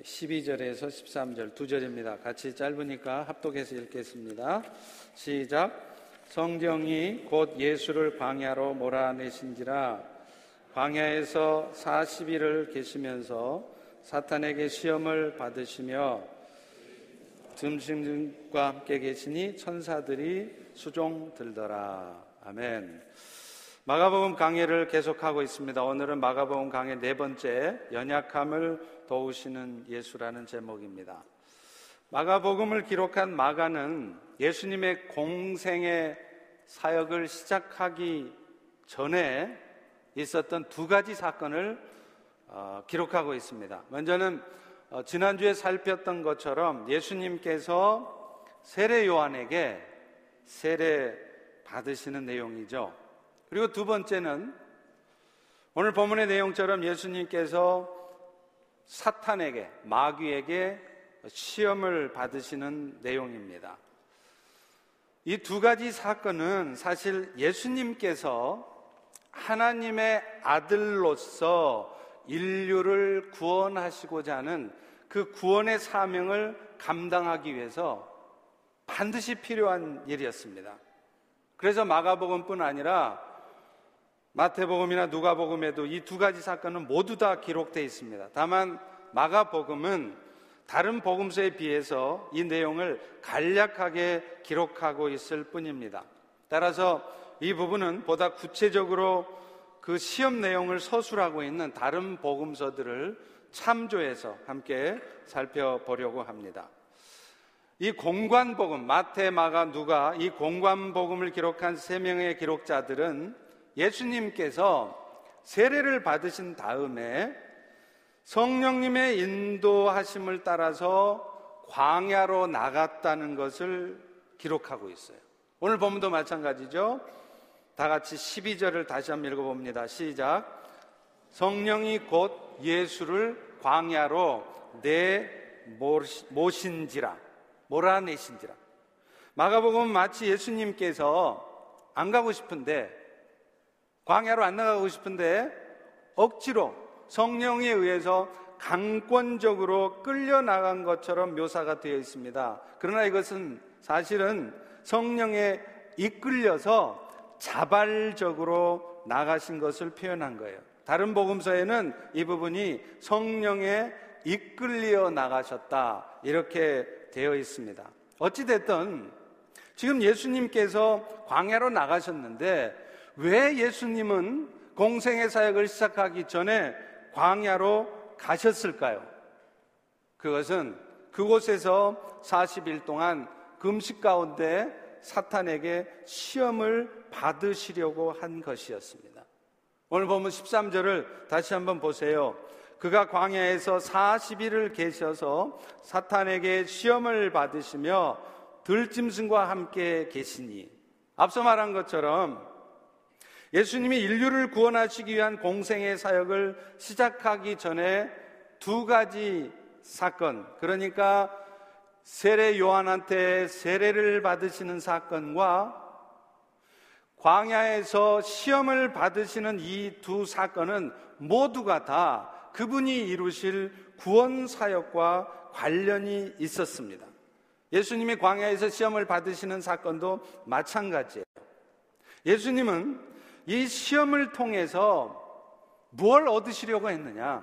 12절에서 13절 두 절입니다. 같이 짧으니까 합독해서 읽겠습니다. 시작. 성경이 곧 예수를 광야로 몰아내신지라 광야에서 40일을 계시면서 사탄에게 시험을 받으시며 짐승과 함께 계시니 천사들이 수종 들더라. 아멘. 마가복음 강해를 계속하고 있습니다. 오늘은 마가복음 강해 네 번째 연약함을 도우시는 예수라는 제목입니다. 마가복음을 기록한 마가는 예수님의 공생의 사역을 시작하기 전에 있었던 두 가지 사건을 어, 기록하고 있습니다. 먼저는 어, 지난주에 살폈던 것처럼 예수님께서 세례 요한에게 세례 받으시는 내용이죠. 그리고 두 번째는 오늘 본문의 내용처럼 예수님께서 사탄에게, 마귀에게 시험을 받으시는 내용입니다. 이 두 가지 사건은 사실 예수님께서 하나님의 아들로서 인류를 구원하시고자 하는 그 구원의 사명을 감당하기 위해서 반드시 필요한 일이었습니다. 그래서 마가복음뿐 아니라 마태복음이나 누가복음에도 이 두 가지 사건은 모두 다 기록되어 있습니다. 다만 마가복음은 다른 복음서에 비해서 이 내용을 간략하게 기록하고 있을 뿐입니다. 따라서 이 부분은 보다 구체적으로 그 시험 내용을 서술하고 있는 다른 복음서들을 참조해서 함께 살펴보려고 합니다. 이 공관복음, 마태, 마가, 누가 이 공관복음을 기록한 세 명의 기록자들은 예수님께서 세례를 받으신 다음에 성령님의 인도하심을 따라서 광야로 나갔다는 것을 기록하고 있어요. 오늘 본문도 마찬가지죠. 다 같이 12절을 다시 한번 읽어봅니다. 시작. 성령이 곧 예수를 광야로 내 모신지라, 몰아내신지라. 마가복음 마치 예수님께서 안 가고 싶은데 광야로 안 나가고 싶은데 억지로 성령에 의해서 강권적으로 끌려나간 것처럼 묘사가 되어 있습니다. 그러나 이것은 사실은 성령에 이끌려서 자발적으로 나가신 것을 표현한 거예요. 다른 복음서에는 이 부분이 성령에 이끌려 나가셨다. 이렇게 되어 있습니다. 어찌됐든 지금 예수님께서 광야로 나가셨는데 왜 예수님은 공생의 사역을 시작하기 전에 광야로 가셨을까요? 그것은 그곳에서 40일 동안 금식 가운데 사탄에게 시험을 받으시려고 한 것이었습니다. 오늘 보면 13절을 다시 한번 보세요. 그가 광야에서 40일을 계셔서 사탄에게 시험을 받으시며 들짐승과 함께 계시니 앞서 말한 것처럼 예수님이 인류를 구원하시기 위한 공생의 사역을 시작하기 전에 두 가지 사건, 그러니까 세례 요한한테 세례를 받으시는 사건과 광야에서 시험을 받으시는 이 두 사건은 모두가 다 그분이 이루실 구원 사역과 관련이 있었습니다. 예수님이 광야에서 시험을 받으시는 사건도 마찬가지예요. 예수님은 이 시험을 통해서 무엇 얻으시려고 했느냐?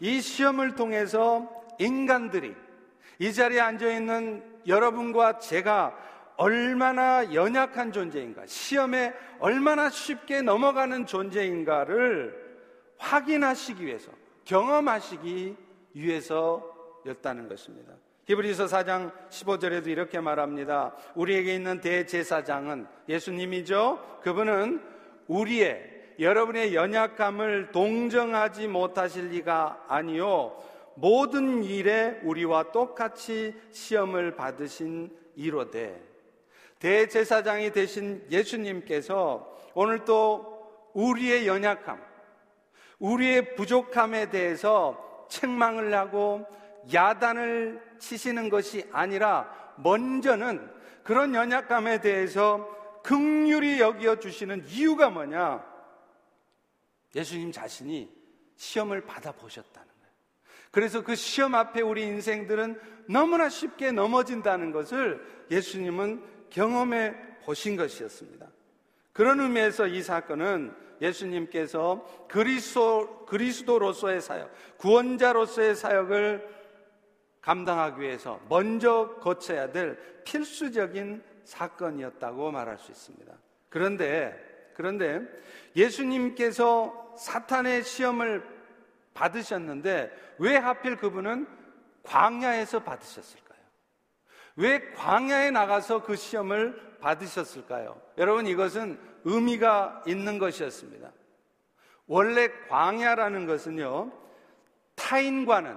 이 시험을 통해서 인간들이 이 자리에 앉아 있는 여러분과 제가 얼마나 연약한 존재인가, 시험에 얼마나 쉽게 넘어가는 존재인가를 확인하시기 위해서, 경험하시기 위해서였다는 것입니다. 히브리서 4장 15절에도 이렇게 말합니다. 우리에게 있는 대제사장은 예수님이죠. 그분은 우리의 여러분의 연약함을 동정하지 못하실 리가 아니요 모든 일에 우리와 똑같이 시험을 받으신 이로되. 대제사장이 되신 예수님께서 오늘 또 우리의 연약함, 우리의 부족함에 대해서 책망을 하고 야단을 치시는 것이 아니라 먼저는 그런 연약함에 대해서 극률이 여겨 주시는 이유가 뭐냐? 예수님 자신이 시험을 받아 보셨다는 거예요. 그래서 그 시험 앞에 우리 인생들은 너무나 쉽게 넘어진다는 것을 예수님은 경험해 보신 것이었습니다. 그런 의미에서 이 사건은 예수님께서 그리스도, 그리스도로서의 사역, 구원자로서의 사역을 감당하기 위해서 먼저 거쳐야 될 필수적인 사건이었다고 말할 수 있습니다. 그런데, 그런데 예수님께서 사탄의 시험을 받으셨는데 왜 하필 그분은 광야에서 받으셨을까요? 왜 광야에 나가서 그 시험을 받으셨을까요? 여러분 이것은 의미가 있는 것이었습니다. 원래 광야라는 것은요, 타인과는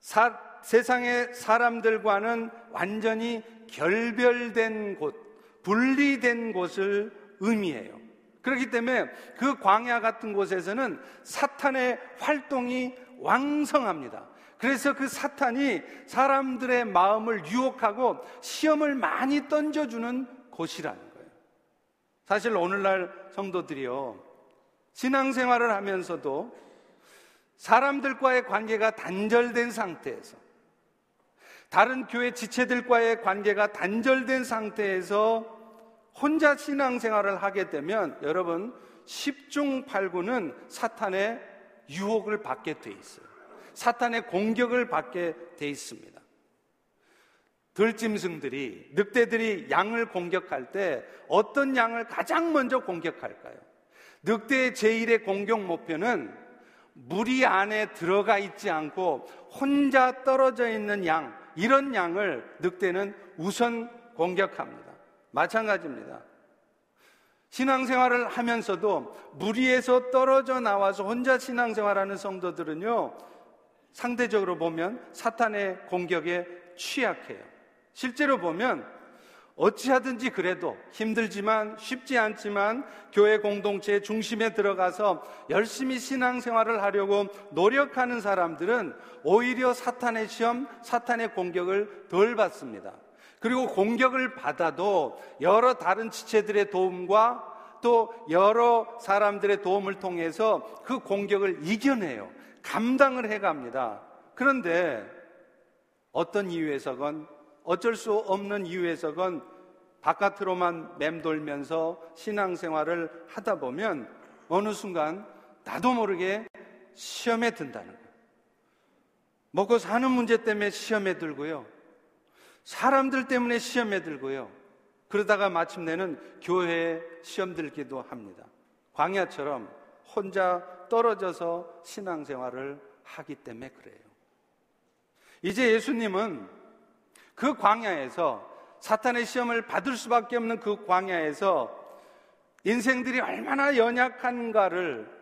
사, 세상의 사람들과는 완전히 결별된 곳, 분리된 곳을 의미해요. 그렇기 때문에 그 광야 같은 곳에서는 사탄의 활동이 왕성합니다. 그래서 그 사탄이 사람들의 마음을 유혹하고 시험을 많이 던져주는 곳이라는 거예요. 사실 오늘날 성도들이요. 신앙생활을 하면서도 사람들과의 관계가 단절된 상태에서 다른 교회 지체들과의 관계가 단절된 상태에서 혼자 신앙생활을 하게 되면 여러분 10중 8구는 사탄의 유혹을 받게 돼 있어요. 사탄의 공격을 받게 돼 있습니다. 들짐승들이, 늑대들이 양을 공격할 때 어떤 양을 가장 먼저 공격할까요? 늑대의 제1의 공격 목표는 무리 안에 들어가 있지 않고 혼자 떨어져 있는 양, 이런 양을 늑대는 우선 공격합니다. 마찬가지입니다. 신앙생활을 하면서도 무리에서 떨어져 나와서 혼자 신앙생활하는 성도들은요, 상대적으로 보면 사탄의 공격에 취약해요. 실제로 보면 어찌하든지 그래도 힘들지만 쉽지 않지만 교회 공동체 중심에 들어가서 열심히 신앙생활을 하려고 노력하는 사람들은 오히려 사탄의 시험, 사탄의 공격을 덜 받습니다. 그리고 공격을 받아도 여러 다른 지체들의 도움과 또 여러 사람들의 도움을 통해서 그 공격을 이겨내요. 감당을 해갑니다. 그런데 어떤 이유에서건 어쩔 수 없는 이유에서건 바깥으로만 맴돌면서 신앙생활을 하다 보면 어느 순간 나도 모르게 시험에 든다는 거예요. 먹고 사는 문제 때문에 시험에 들고요. 사람들 때문에 시험에 들고요. 그러다가 마침내는 교회에 시험 들기도 합니다. 광야처럼 혼자 떨어져서 신앙생활을 하기 때문에 그래요. 이제 예수님은 그 광야에서 사탄의 시험을 받을 수밖에 없는 그 광야에서 인생들이 얼마나 연약한가를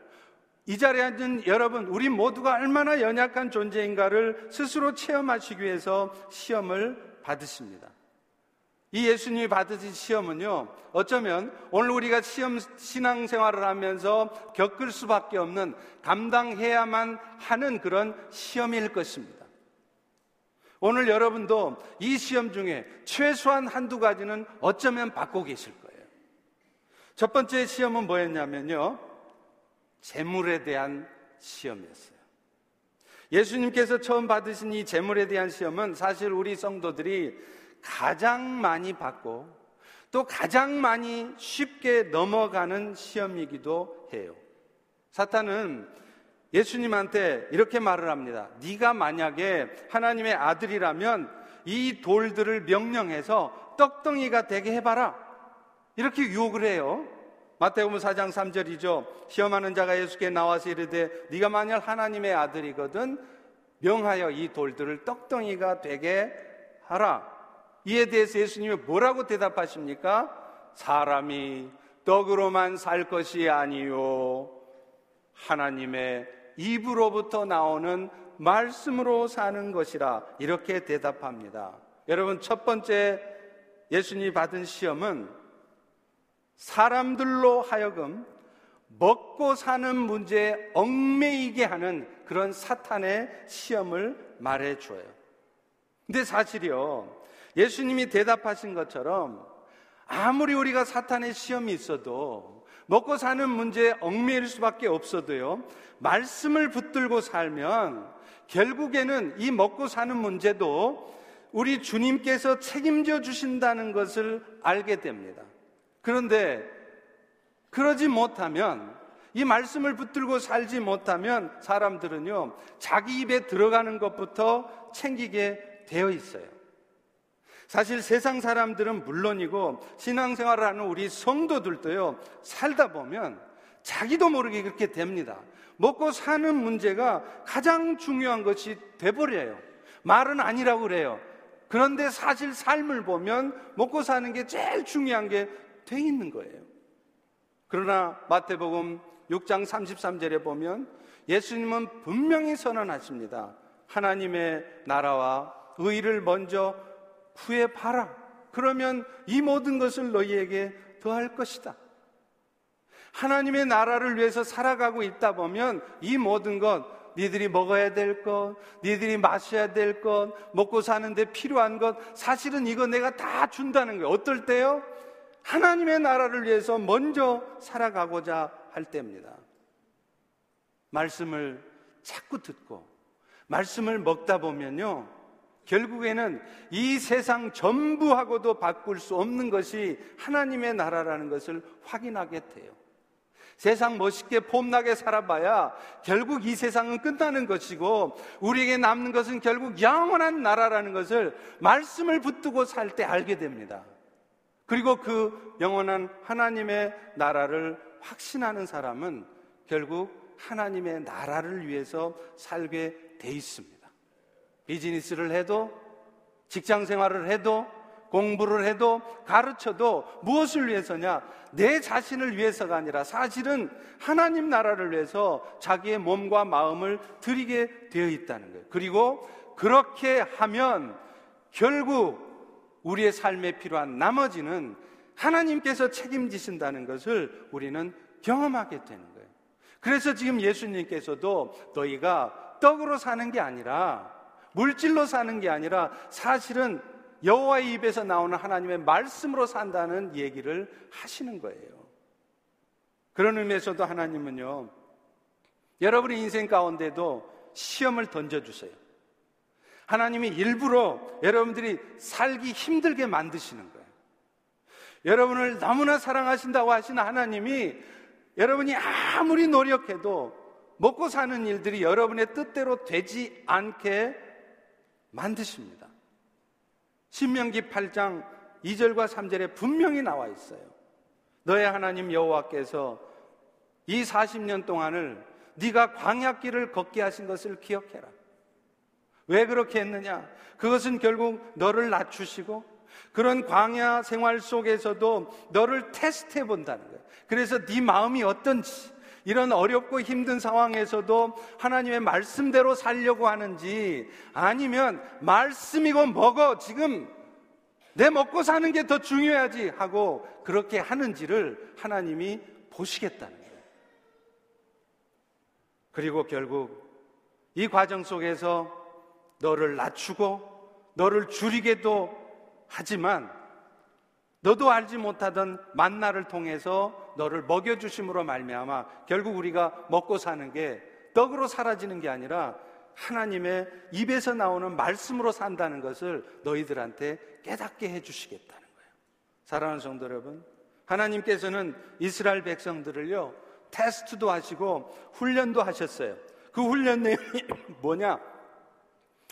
이 자리에 앉은 여러분, 우리 모두가 얼마나 연약한 존재인가를 스스로 체험하시기 위해서 시험을 받으십니다. 이 예수님이 받으신 시험은요, 어쩌면 오늘 우리가 시험, 신앙생활을 하면서 겪을 수밖에 없는 감당해야만 하는 그런 시험일 것입니다. 오늘 여러분도 이 시험 중에 최소한 한두 가지는 어쩌면 받고 계실 거예요. 첫 번째 시험은 뭐였냐면요, 재물에 대한 시험이었어요. 예수님께서 처음 받으신 이 재물에 대한 시험은 사실 우리 성도들이 가장 많이 받고 또 가장 많이 쉽게 넘어가는 시험이기도 해요. 사탄은 예수님한테 이렇게 말을 합니다. 네가 만약에 하나님의 아들이라면 이 돌들을 명령해서 떡덩이가 되게 해봐라. 이렇게 유혹을 해요. 마태복음 4장 3절이죠. 시험하는 자가 예수께 나와서 이르되 네가 만약 하나님의 아들이거든 명하여 이 돌들을 떡덩이가 되게 하라. 이에 대해서 예수님이 뭐라고 대답하십니까? 사람이 떡으로만 살 것이 아니요. 하나님의 입으로부터 나오는 말씀으로 사는 것이라. 이렇게 대답합니다. 여러분, 첫 번째 예수님이 받은 시험은 사람들로 하여금 먹고 사는 문제에 얽매이게 하는 그런 사탄의 시험을 말해 줘요. 근데 사실이요. 예수님이 대답하신 것처럼 아무리 우리가 사탄의 시험이 있어도 먹고 사는 문제에 얽매일 수밖에 없어도요. 말씀을 붙들고 살면 결국에는 이 먹고 사는 문제도 우리 주님께서 책임져 주신다는 것을 알게 됩니다. 그런데 그러지 못하면 이 말씀을 붙들고 살지 못하면 사람들은요, 자기 입에 들어가는 것부터 챙기게 되어 있어요. 사실 세상 사람들은 물론이고 신앙생활을 하는 우리 성도들도요, 살다 보면 자기도 모르게 그렇게 됩니다. 먹고 사는 문제가 가장 중요한 것이 돼버려요. 말은 아니라고 그래요. 그런데 사실 삶을 보면 먹고 사는 게 제일 중요한 게 돼 있는 거예요. 그러나 마태복음 6장 33절에 보면 예수님은 분명히 선언하십니다. 하나님의 나라와 의를 먼저 구해봐라. 그러면 이 모든 것을 너희에게 더할 것이다. 하나님의 나라를 위해서 살아가고 있다 보면 이 모든 것, 니들이 먹어야 될 것, 니들이 마셔야 될 것, 먹고 사는데 필요한 것, 사실은 이거 내가 다 준다는 거예요. 어떨 때요? 하나님의 나라를 위해서 먼저 살아가고자 할 때입니다. 말씀을 자꾸 듣고, 말씀을 먹다 보면요, 결국에는 이 세상 전부하고도 바꿀 수 없는 것이 하나님의 나라라는 것을 확인하게 돼요. 세상 멋있게 폼나게 살아봐야 결국 이 세상은 끝나는 것이고 우리에게 남는 것은 결국 영원한 나라라는 것을 말씀을 붙들고 살 때 알게 됩니다. 그리고 그 영원한 하나님의 나라를 확신하는 사람은 결국 하나님의 나라를 위해서 살게 돼 있습니다. 비즈니스를 해도 직장 생활을 해도 공부를 해도 가르쳐도 무엇을 위해서냐? 내 자신을 위해서가 아니라 사실은 하나님 나라를 위해서 자기의 몸과 마음을 드리게 되어 있다는 거예요. 그리고 그렇게 하면 결국 우리의 삶에 필요한 나머지는 하나님께서 책임지신다는 것을 우리는 경험하게 되는 거예요. 그래서 지금 예수님께서도 너희가 떡으로 사는 게 아니라 물질로 사는 게 아니라 사실은 여호와의 입에서 나오는 하나님의 말씀으로 산다는 얘기를 하시는 거예요. 그런 의미에서도 하나님은요, 여러분의 인생 가운데도 시험을 던져주세요. 하나님이 일부러 여러분들이 살기 힘들게 만드시는 거예요. 여러분을 너무나 사랑하신다고 하시는 하나님이 여러분이 아무리 노력해도 먹고 사는 일들이 여러분의 뜻대로 되지 않게 만드십니다. 신명기 8장 2절과 3절에 분명히 나와 있어요. 너의 하나님 여호와께서 이 40년 동안을 네가 광야길을 걷게 하신 것을 기억해라. 왜 그렇게 했느냐? 그것은 결국 너를 낮추시고 그런 광야 생활 속에서도 너를 테스트해 본다는 거예요. 그래서 네 마음이 어떤지 이런 어렵고 힘든 상황에서도 하나님의 말씀대로 살려고 하는지 아니면 말씀이고 먹어 지금 내 먹고 사는 게 더 중요하지 하고 그렇게 하는지를 하나님이 보시겠다는 거예요. 그리고 결국 이 과정 속에서 너를 낮추고 너를 줄이게도 하지만 너도 알지 못하던 만나를 통해서 너를 먹여 주심으로 말미암아 결국 우리가 먹고 사는 게 떡으로 사라지는 게 아니라 하나님의 입에서 나오는 말씀으로 산다는 것을 너희들한테 깨닫게 해 주시겠다는 거예요. 사랑하는 성도 여러분, 하나님께서는 이스라엘 백성들을요 테스트도 하시고 훈련도 하셨어요. 그 훈련 내용이 뭐냐?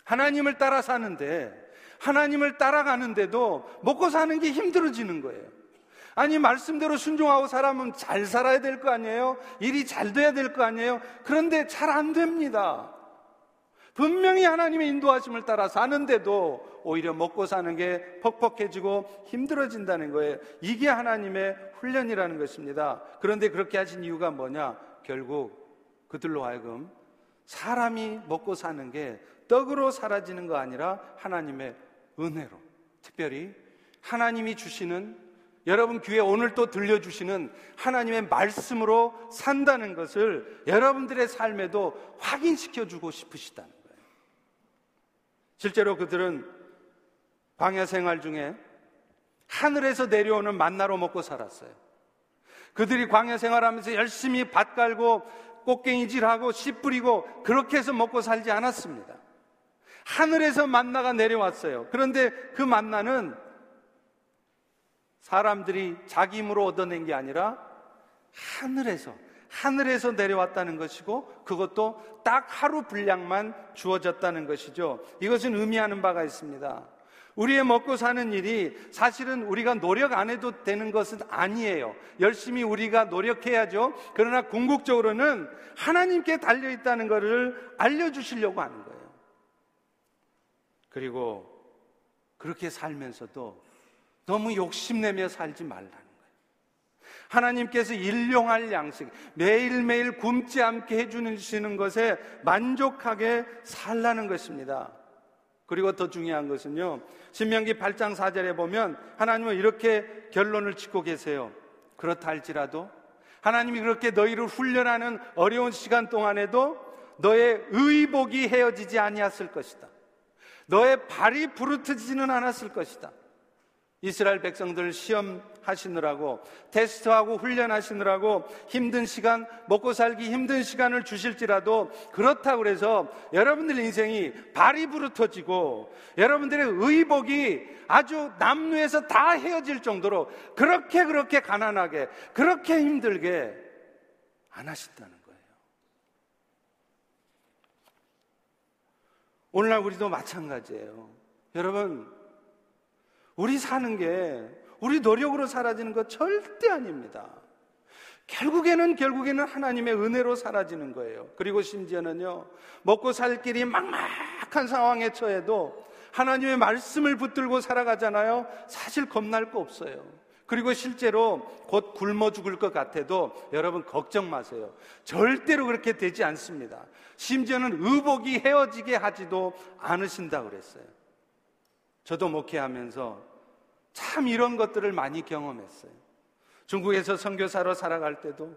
하나님을 따라 사는데 하나님을 따라가는데도 먹고 사는 게 힘들어지는 거예요. 아니, 말씀대로 순종하고 살아면 잘 살아야 될 거 아니에요? 일이 잘 돼야 될 거 아니에요? 그런데 잘 안 됩니다. 분명히 하나님의 인도하심을 따라 사는데도 오히려 먹고 사는 게 퍽퍽해지고 힘들어진다는 거예요. 이게 하나님의 훈련이라는 것입니다. 그런데 그렇게 하신 이유가 뭐냐? 결국 그들로 하여금 사람이 먹고 사는 게 떡으로 사라지는 거 아니라 하나님의 은혜로 특별히 하나님이 주시는 여러분 귀에 오늘 또 들려주시는 하나님의 말씀으로 산다는 것을 여러분들의 삶에도 확인시켜 주고 싶으시다는 거예요. 실제로 그들은 광야 생활 중에 하늘에서 내려오는 만나로 먹고 살았어요. 그들이 광야 생활하면서 열심히 밭 갈고 꽃갱이질하고 씨 뿌리고 그렇게 해서 먹고 살지 않았습니다. 하늘에서 만나가 내려왔어요. 그런데 그 만나는 사람들이 자기 힘으로 얻어낸 게 아니라 하늘에서 하늘에서 내려왔다는 것이고 그것도 딱 하루 분량만 주어졌다는 것이죠. 이것은 의미하는 바가 있습니다. 우리의 먹고 사는 일이 사실은 우리가 노력 안 해도 되는 것은 아니에요. 열심히 우리가 노력해야죠. 그러나 궁극적으로는 하나님께 달려 있다는 것을 알려 주시려고 하는 거예요. 그리고 그렇게 살면서도 너무 욕심내며 살지 말라는 거예요. 하나님께서 일용할 양식, 매일매일 굶지 않게 해주시는 것에 만족하게 살라는 것입니다. 그리고 더 중요한 것은요, 신명기 8장 4절에 보면 하나님은 이렇게 결론을 짓고 계세요. 그렇다 할지라도 하나님이 그렇게 너희를 훈련하는 어려운 시간 동안에도 너의 의복이 헤어지지 아니었을 것이다. 너의 발이 부르트지는 않았을 것이다. 이스라엘 백성들 시험하시느라고 테스트하고 훈련하시느라고 힘든 시간 먹고 살기 힘든 시간을 주실지라도 그렇다고 그래서 여러분들 인생이 발이 부르터지고 여러분들의 의복이 아주 남루에서 다 헤어질 정도로 그렇게 그렇게 가난하게 그렇게 힘들게 안 하신다는 거예요. 오늘날 우리도 마찬가지예요. 여러분 우리 사는 게 우리 노력으로 사라지는 것 절대 아닙니다. 결국에는 결국에는 하나님의 은혜로 사라지는 거예요. 그리고 심지어는요, 먹고 살 길이 막막한 상황에 처해도 하나님의 말씀을 붙들고 살아가잖아요. 사실 겁날 거 없어요. 그리고 실제로 곧 굶어 죽을 것 같아도 여러분 걱정 마세요. 절대로 그렇게 되지 않습니다. 심지어는 의복이 헤어지게 하지도 않으신다 그랬어요. 저도 목회하면서 참 이런 것들을 많이 경험했어요. 중국에서 선교사로 살아갈 때도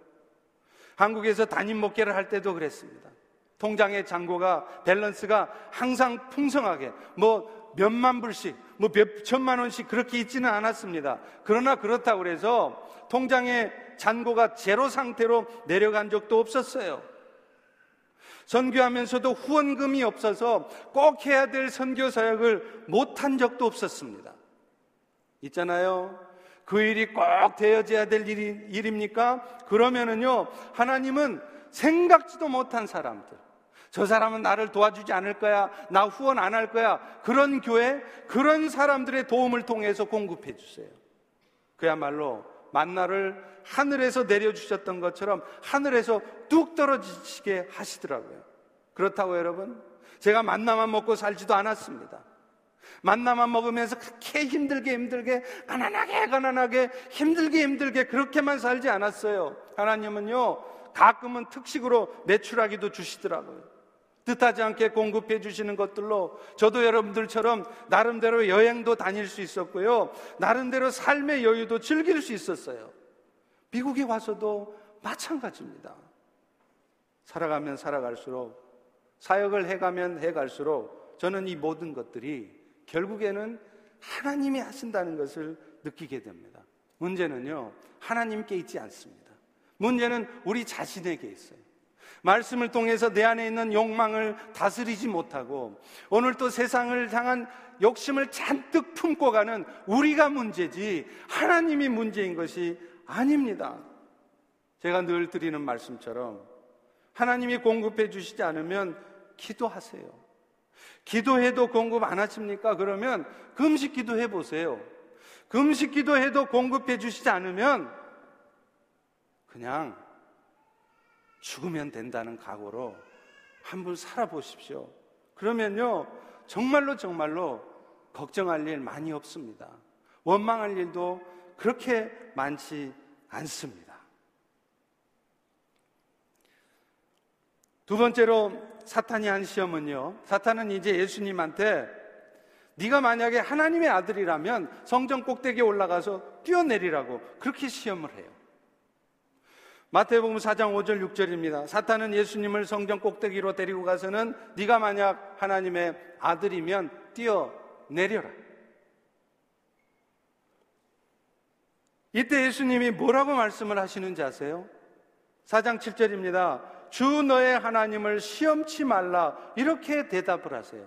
한국에서 담임 목회를 할 때도 그랬습니다. 통장의 잔고가 밸런스가 항상 풍성하게 뭐 몇만 불씩 뭐 몇 천만 원씩 그렇게 있지는 않았습니다. 그러나 그렇다고 그래서 통장의 잔고가 제로 상태로 내려간 적도 없었어요. 선교하면서도 후원금이 없어서 꼭 해야 될 선교 사역을 못한 적도 없었습니다. 있잖아요. 그 일이 꼭 되어져야 될 일이, 일입니까? 그러면은요, 하나님은 생각지도 못한 사람들, 저 사람은 나를 도와주지 않을 거야, 나 후원 안 할 거야, 그런 교회, 그런 사람들의 도움을 통해서 공급해 주세요. 그야말로 만나를 하늘에서 내려주셨던 것처럼 하늘에서 뚝 떨어지게 하시더라고요. 그렇다고 여러분, 제가 만나만 먹고 살지도 않았습니다. 만나만 먹으면서 그렇게 힘들게 힘들게 가난하게 가난하게 힘들게 힘들게 그렇게만 살지 않았어요. 하나님은요 가끔은 특식으로 매출하기도 주시더라고요. 뜻하지 않게 공급해 주시는 것들로 저도 여러분들처럼 나름대로 여행도 다닐 수 있었고요. 나름대로 삶의 여유도 즐길 수 있었어요. 미국에 와서도 마찬가지입니다. 살아가면 살아갈수록 사역을 해가면 해갈수록 저는 이 모든 것들이 결국에는 하나님이 하신다는 것을 느끼게 됩니다. 문제는요, 하나님께 있지 않습니다. 문제는 우리 자신에게 있어요. 말씀을 통해서 내 안에 있는 욕망을 다스리지 못하고 오늘 또 세상을 향한 욕심을 잔뜩 품고 가는 우리가 문제지 하나님이 문제인 것이 아닙니다. 제가 늘 드리는 말씀처럼 하나님이 공급해 주시지 않으면 기도하세요. 기도해도 공급 안 하십니까? 그러면 금식 기도해 보세요. 금식 기도해도 공급해 주시지 않으면 그냥 죽으면 된다는 각오로 한번 살아보십시오. 그러면요, 정말로 정말로 걱정할 일 많이 없습니다. 원망할 일도 그렇게 많지 않습니다. 두 번째로 사탄이 한 시험은요. 사탄은 이제 예수님한테 네가 만약에 하나님의 아들이라면 성전 꼭대기에 올라가서 뛰어내리라고 그렇게 시험을 해요. 마태복음 4장 5절 6절입니다. 사탄은 예수님을 성전 꼭대기로 데리고 가서는 네가 만약 하나님의 아들이면 뛰어내려라. 이때 예수님이 뭐라고 말씀을 하시는지 아세요? 4장 7절입니다. 주 너의 하나님을 시험치 말라. 이렇게 대답을 하세요.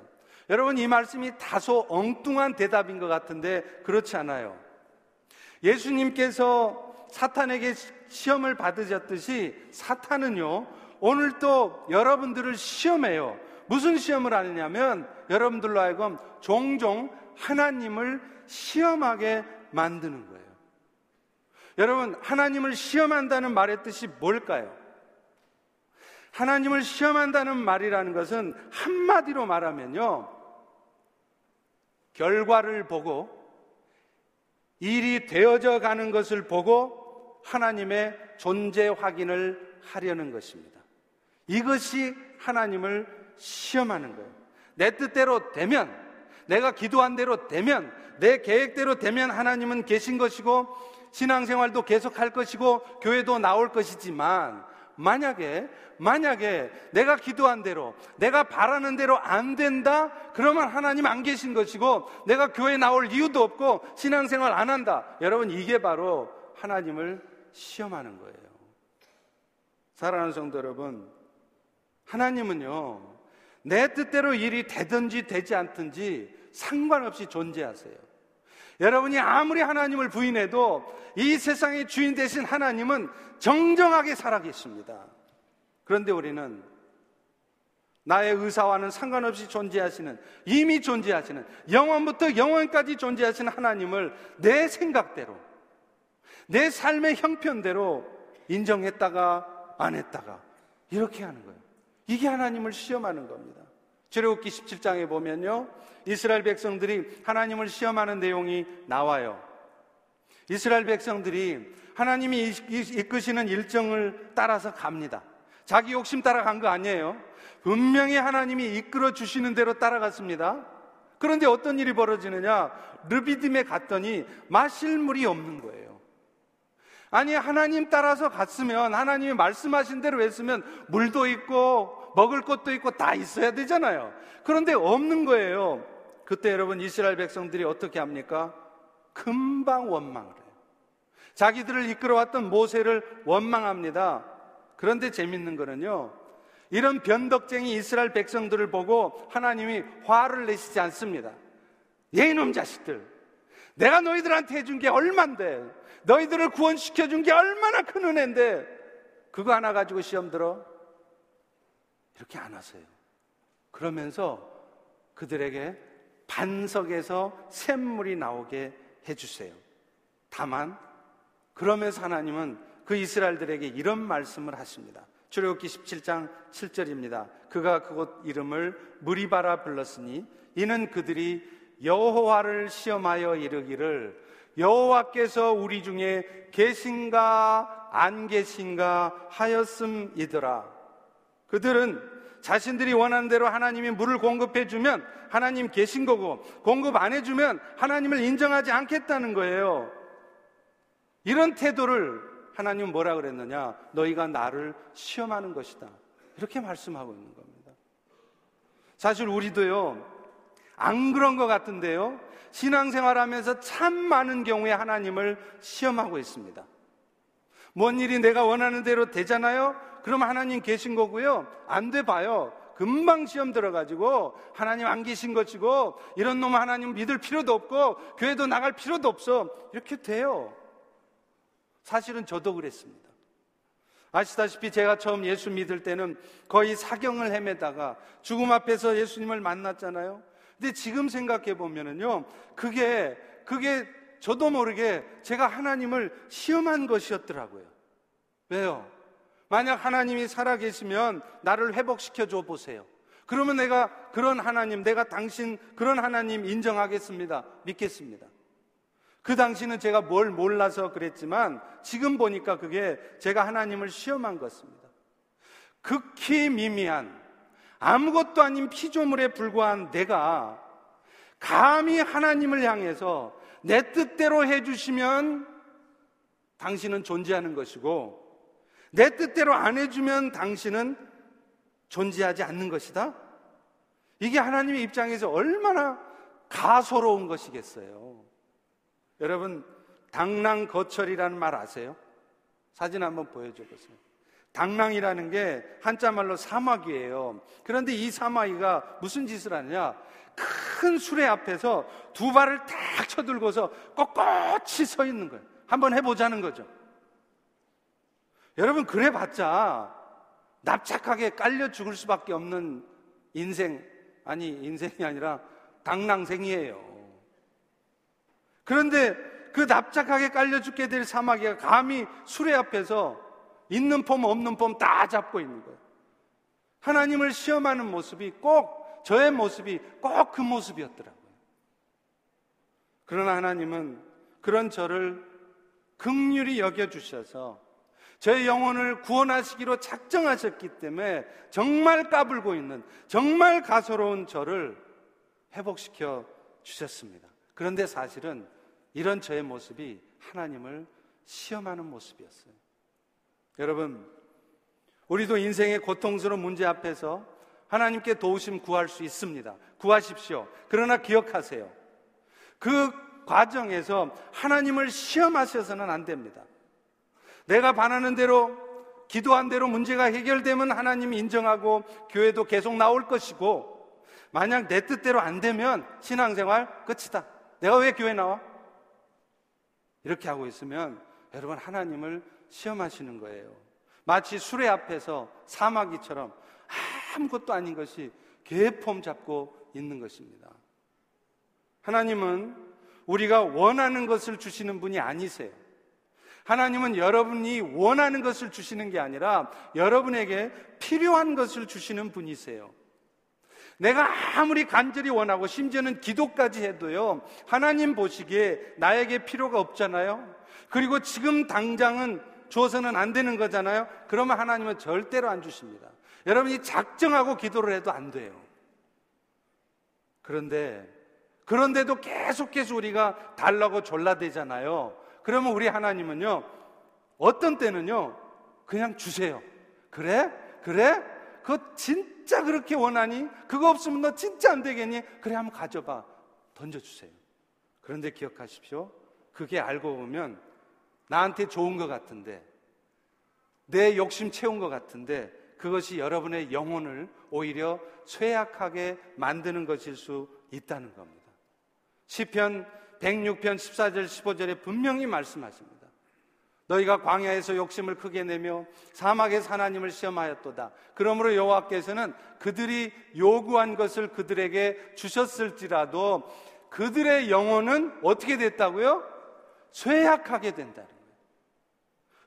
여러분, 이 말씀이 다소 엉뚱한 대답인 것 같은데 그렇지 않아요. 예수님께서 사탄에게 시험을 받으셨듯이 사탄은요, 오늘 또 여러분들을 시험해요. 무슨 시험을 하느냐면 여러분들로 하여금 종종 하나님을 시험하게 만드는 거예요. 여러분, 하나님을 시험한다는 말의 뜻이 뭘까요? 하나님을 시험한다는 말이라는 것은 한마디로 말하면요. 결과를 보고 일이 되어져 가는 것을 보고 하나님의 존재 확인을 하려는 것입니다. 이것이 하나님을 시험하는 거예요. 내 뜻대로 되면, 내가 기도한 대로 되면, 내 계획대로 되면 하나님은 계신 것이고, 신앙생활도 계속할 것이고, 교회도 나올 것이지만, 만약에, 만약에 내가 기도한 대로, 내가 바라는 대로 안 된다? 그러면 하나님 안 계신 것이고, 내가 교회 나올 이유도 없고, 신앙생활 안 한다. 여러분, 이게 바로 하나님을 시험하는 거예요. 사랑하는 성도 여러분, 하나님은요, 내 뜻대로 일이 되든지 되지 않든지 상관없이 존재하세요. 여러분이 아무리 하나님을 부인해도 이 세상의 주인 되신 하나님은 정정하게 살아계십니다. 그런데 우리는 나의 의사와는 상관없이 존재하시는, 이미 존재하시는, 영원부터 영원까지 존재하시는 하나님을 내 생각대로, 내 삶의 형편대로 인정했다가 안 했다가, 이렇게 하는 거예요. 이게 하나님을 시험하는 겁니다. 출애굽기 17장에 보면요. 이스라엘 백성들이 하나님을 시험하는 내용이 나와요. 이스라엘 백성들이 하나님이 이끄시는 일정을 따라서 갑니다. 자기 욕심 따라 간 거 아니에요. 분명히 하나님이 이끌어 주시는 대로 따라갔습니다. 그런데 어떤 일이 벌어지느냐? 르비딤에 갔더니 마실 물이 없는 거예요. 아니, 하나님 따라서 갔으면, 하나님이 말씀하신 대로 했으면, 물도 있고, 먹을 것도 있고, 다 있어야 되잖아요. 그런데 없는 거예요. 그때 여러분, 이스라엘 백성들이 어떻게 합니까? 금방 원망을 해요. 자기들을 이끌어왔던 모세를 원망합니다. 그런데 재밌는 거는요, 이런 변덕쟁이 이스라엘 백성들을 보고 하나님이 화를 내시지 않습니다. 예, 이놈 자식들. 내가 너희들한테 해준 게 얼만데, 너희들을 구원시켜 준 게 얼마나 큰 은혜인데, 그거 하나 가지고 시험 들어? 이렇게 안 하세요. 그러면서 그들에게 반석에서 샘물이 나오게 해주세요. 다만, 그러면서 하나님은 그 이스라엘들에게 이런 말씀을 하십니다. 출애굽기 17장 7절입니다. 그가 그곳 이름을 무리바라 불렀으니 이는 그들이 여호와를 시험하여 이르기를 여호와께서 우리 중에 계신가 안 계신가 하였음이더라. 그들은 자신들이 원하는 대로 하나님이 물을 공급해 주면 하나님 계신 거고 공급 안 해주면 하나님을 인정하지 않겠다는 거예요. 이런 태도를 하나님 뭐라 그랬느냐? 너희가 나를 시험하는 것이다. 이렇게 말씀하고 있는 겁니다. 사실 우리도요, 안 그런 것 같은데요. 신앙생활 하면서 참 많은 경우에 하나님을 시험하고 있습니다. 뭔 일이 내가 원하는 대로 되잖아요? 그럼 하나님 계신 거고요. 안 돼 봐요. 금방 시험 들어가지고 하나님 안 계신 것이고 이런 놈 하나님 믿을 필요도 없고 교회도 나갈 필요도 없어. 이렇게 돼요. 사실은 저도 그랬습니다. 아시다시피 제가 처음 예수 믿을 때는 거의 사경을 헤매다가 죽음 앞에서 예수님을 만났잖아요. 근데 지금 생각해 보면은요, 그게, 그게 저도 모르게 제가 하나님을 시험한 것이었더라고요. 왜요? 만약 하나님이 살아계시면 나를 회복시켜 줘 보세요. 그러면 내가 그런 하나님, 내가 당신 그런 하나님 인정하겠습니다. 믿겠습니다. 그 당시는 제가 뭘 몰라서 그랬지만 지금 보니까 그게 제가 하나님을 시험한 것입니다. 극히 미미한 아무것도 아닌 피조물에 불과한 내가 감히 하나님을 향해서 내 뜻대로 해주시면 당신은 존재하는 것이고 내 뜻대로 안 해주면 당신은 존재하지 않는 것이다? 이게 하나님의 입장에서 얼마나 가소로운 것이겠어요. 여러분, 당랑 거철이라는 말 아세요? 사진 한번 보여줘 보세요. 당랑이라는 게 한자 말로 사마귀예요. 그런데 이 사마귀가 무슨 짓을 하느냐? 큰 수레 앞에서 두 발을 탁 쳐들고서 꼿꼿이 서 있는 거예요. 한번 해보자는 거죠. 여러분, 그래 봤자 납작하게 깔려 죽을 수밖에 없는 인생, 아니, 인생이 아니라 당랑생이에요. 그런데 그 납작하게 깔려 죽게 될 사마귀가 감히 수레 앞에서 있는 폼 없는 폼 다 잡고 있는 거예요. 하나님을 시험하는 모습이 꼭 저의 모습이 꼭 그 모습이었더라고요. 그러나 하나님은 그런 저를 극률이 여겨 주셔서 저의 영혼을 구원하시기로 작정하셨기 때문에 정말 까불고 있는 정말 가소로운 저를 회복시켜 주셨습니다. 그런데 사실은 이런 저의 모습이 하나님을 시험하는 모습이었어요. 여러분, 우리도 인생의 고통스러운 문제 앞에서 하나님께 도우심 구할 수 있습니다. 구하십시오. 그러나 기억하세요. 그 과정에서 하나님을 시험하셔서는 안 됩니다. 내가 바라는 대로 기도한 대로 문제가 해결되면 하나님이 인정하고 교회도 계속 나올 것이고 만약 내 뜻대로 안 되면 신앙생활 끝이다. 내가 왜 교회 나와? 이렇게 하고 있으면 여러분 하나님을 시험하시는 거예요. 마치 수레 앞에서 사마귀처럼 아무것도 아닌 것이 개폼 잡고 있는 것입니다. 하나님은 우리가 원하는 것을 주시는 분이 아니세요. 하나님은 여러분이 원하는 것을 주시는 게 아니라 여러분에게 필요한 것을 주시는 분이세요. 내가 아무리 간절히 원하고 심지어는 기도까지 해도요, 하나님 보시기에 나에게 필요가 없잖아요? 그리고 지금 당장은 주어서는 안 되는 거잖아요? 그러면 하나님은 절대로 안 주십니다. 여러분이 작정하고 기도를 해도 안 돼요. 그런데, 그런데도 계속해서 우리가 달라고 졸라대잖아요. 그러면 우리 하나님은요, 어떤 때는요, 그냥 주세요. 그래? 그래? 그거 진짜 그렇게 원하니? 그거 없으면 너 진짜 안 되겠니? 그래, 한번 가져봐. 던져주세요. 그런데 기억하십시오. 그게 알고 보면 나한테 좋은 것 같은데, 내 욕심 채운 것 같은데, 그것이 여러분의 영혼을 오히려 쇠약하게 만드는 것일 수 있다는 겁니다. 시편 106편 14절 15절에 분명히 말씀하십니다. 너희가 광야에서 욕심을 크게 내며 사막에서 하나님을 시험하였도다. 그러므로 여호와께서는 그들이 요구한 것을 그들에게 주셨을지라도 그들의 영혼은 어떻게 됐다고요? 쇠약하게 된다는 거예요.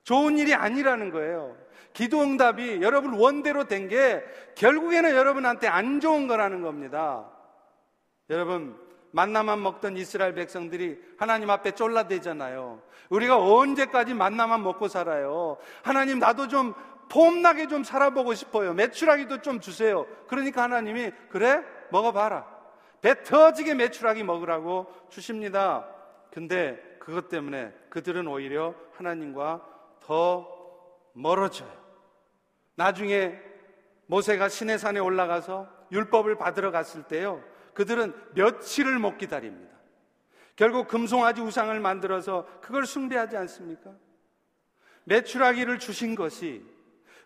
좋은 일이 아니라는 거예요. 기도 응답이 여러분 원대로 된 게 결국에는 여러분한테 안 좋은 거라는 겁니다. 여러분 만나만 먹던 이스라엘 백성들이 하나님 앞에 쫄라대잖아요. 우리가 언제까지 만나만 먹고 살아요? 하나님 나도 좀 폼나게 좀 살아보고 싶어요. 매출하기도 좀 주세요. 그러니까 하나님이 그래 먹어봐라. 배 터지게 매출하기 먹으라고 주십니다. 근데 그것 때문에 그들은 오히려 하나님과 더 멀어져요. 나중에 모세가 시내산에 올라가서 율법을 받으러 갔을 때요. 그들은 며칠을 못 기다립니다. 결국 금송아지 우상을 만들어서 그걸 숭배하지 않습니까? 매출하기를 주신 것이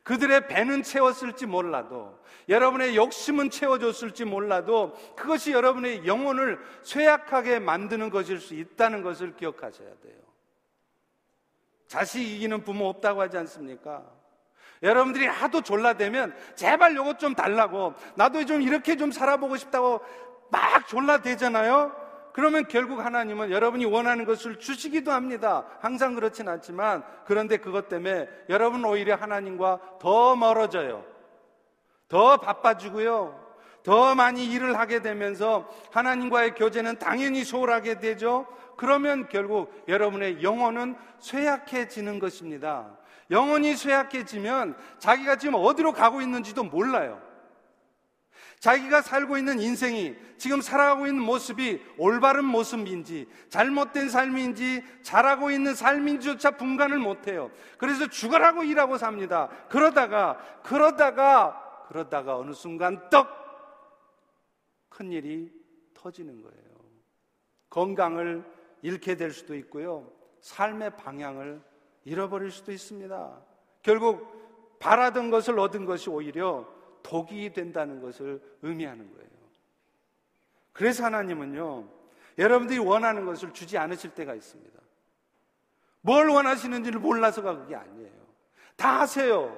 그들의 배는 채웠을지 몰라도 여러분의 욕심은 채워줬을지 몰라도 그것이 여러분의 영혼을 쇠약하게 만드는 것일 수 있다는 것을 기억하셔야 돼요. 자식 이기는 부모 없다고 하지 않습니까? 여러분들이 하도 졸라대면 제발 요것 좀 달라고 나도 좀 이렇게 좀 살아보고 싶다고 막 졸라대잖아요. 그러면 결국 하나님은 여러분이 원하는 것을 주시기도 합니다. 항상 그렇진 않지만 그런데 그것 때문에 여러분 오히려 하나님과 더 멀어져요. 더 바빠지고요. 더 많이 일을 하게 되면서 하나님과의 교제는 당연히 소홀하게 되죠. 그러면 결국 여러분의 영혼은 쇠약해지는 것입니다. 영혼이 쇠약해지면 자기가 지금 어디로 가고 있는지도 몰라요. 자기가 살고 있는 인생이 지금 살아가고 있는 모습이 올바른 모습인지 잘못된 삶인지 잘하고 있는 삶인지조차 분간을 못해요. 그래서 죽어라고 일하고 삽니다. 그러다가 그러다가 그러다가 어느 순간 떡 큰일이 터지는 거예요. 건강을 잃게 될 수도 있고요. 삶의 방향을 잃어버릴 수도 있습니다. 결국 바라던 것을 얻은 것이 오히려 독이 된다는 것을 의미하는 거예요. 그래서 하나님은요, 여러분들이 원하는 것을 주지 않으실 때가 있습니다. 뭘 원하시는지를 몰라서가 그게 아니에요. 다 하세요.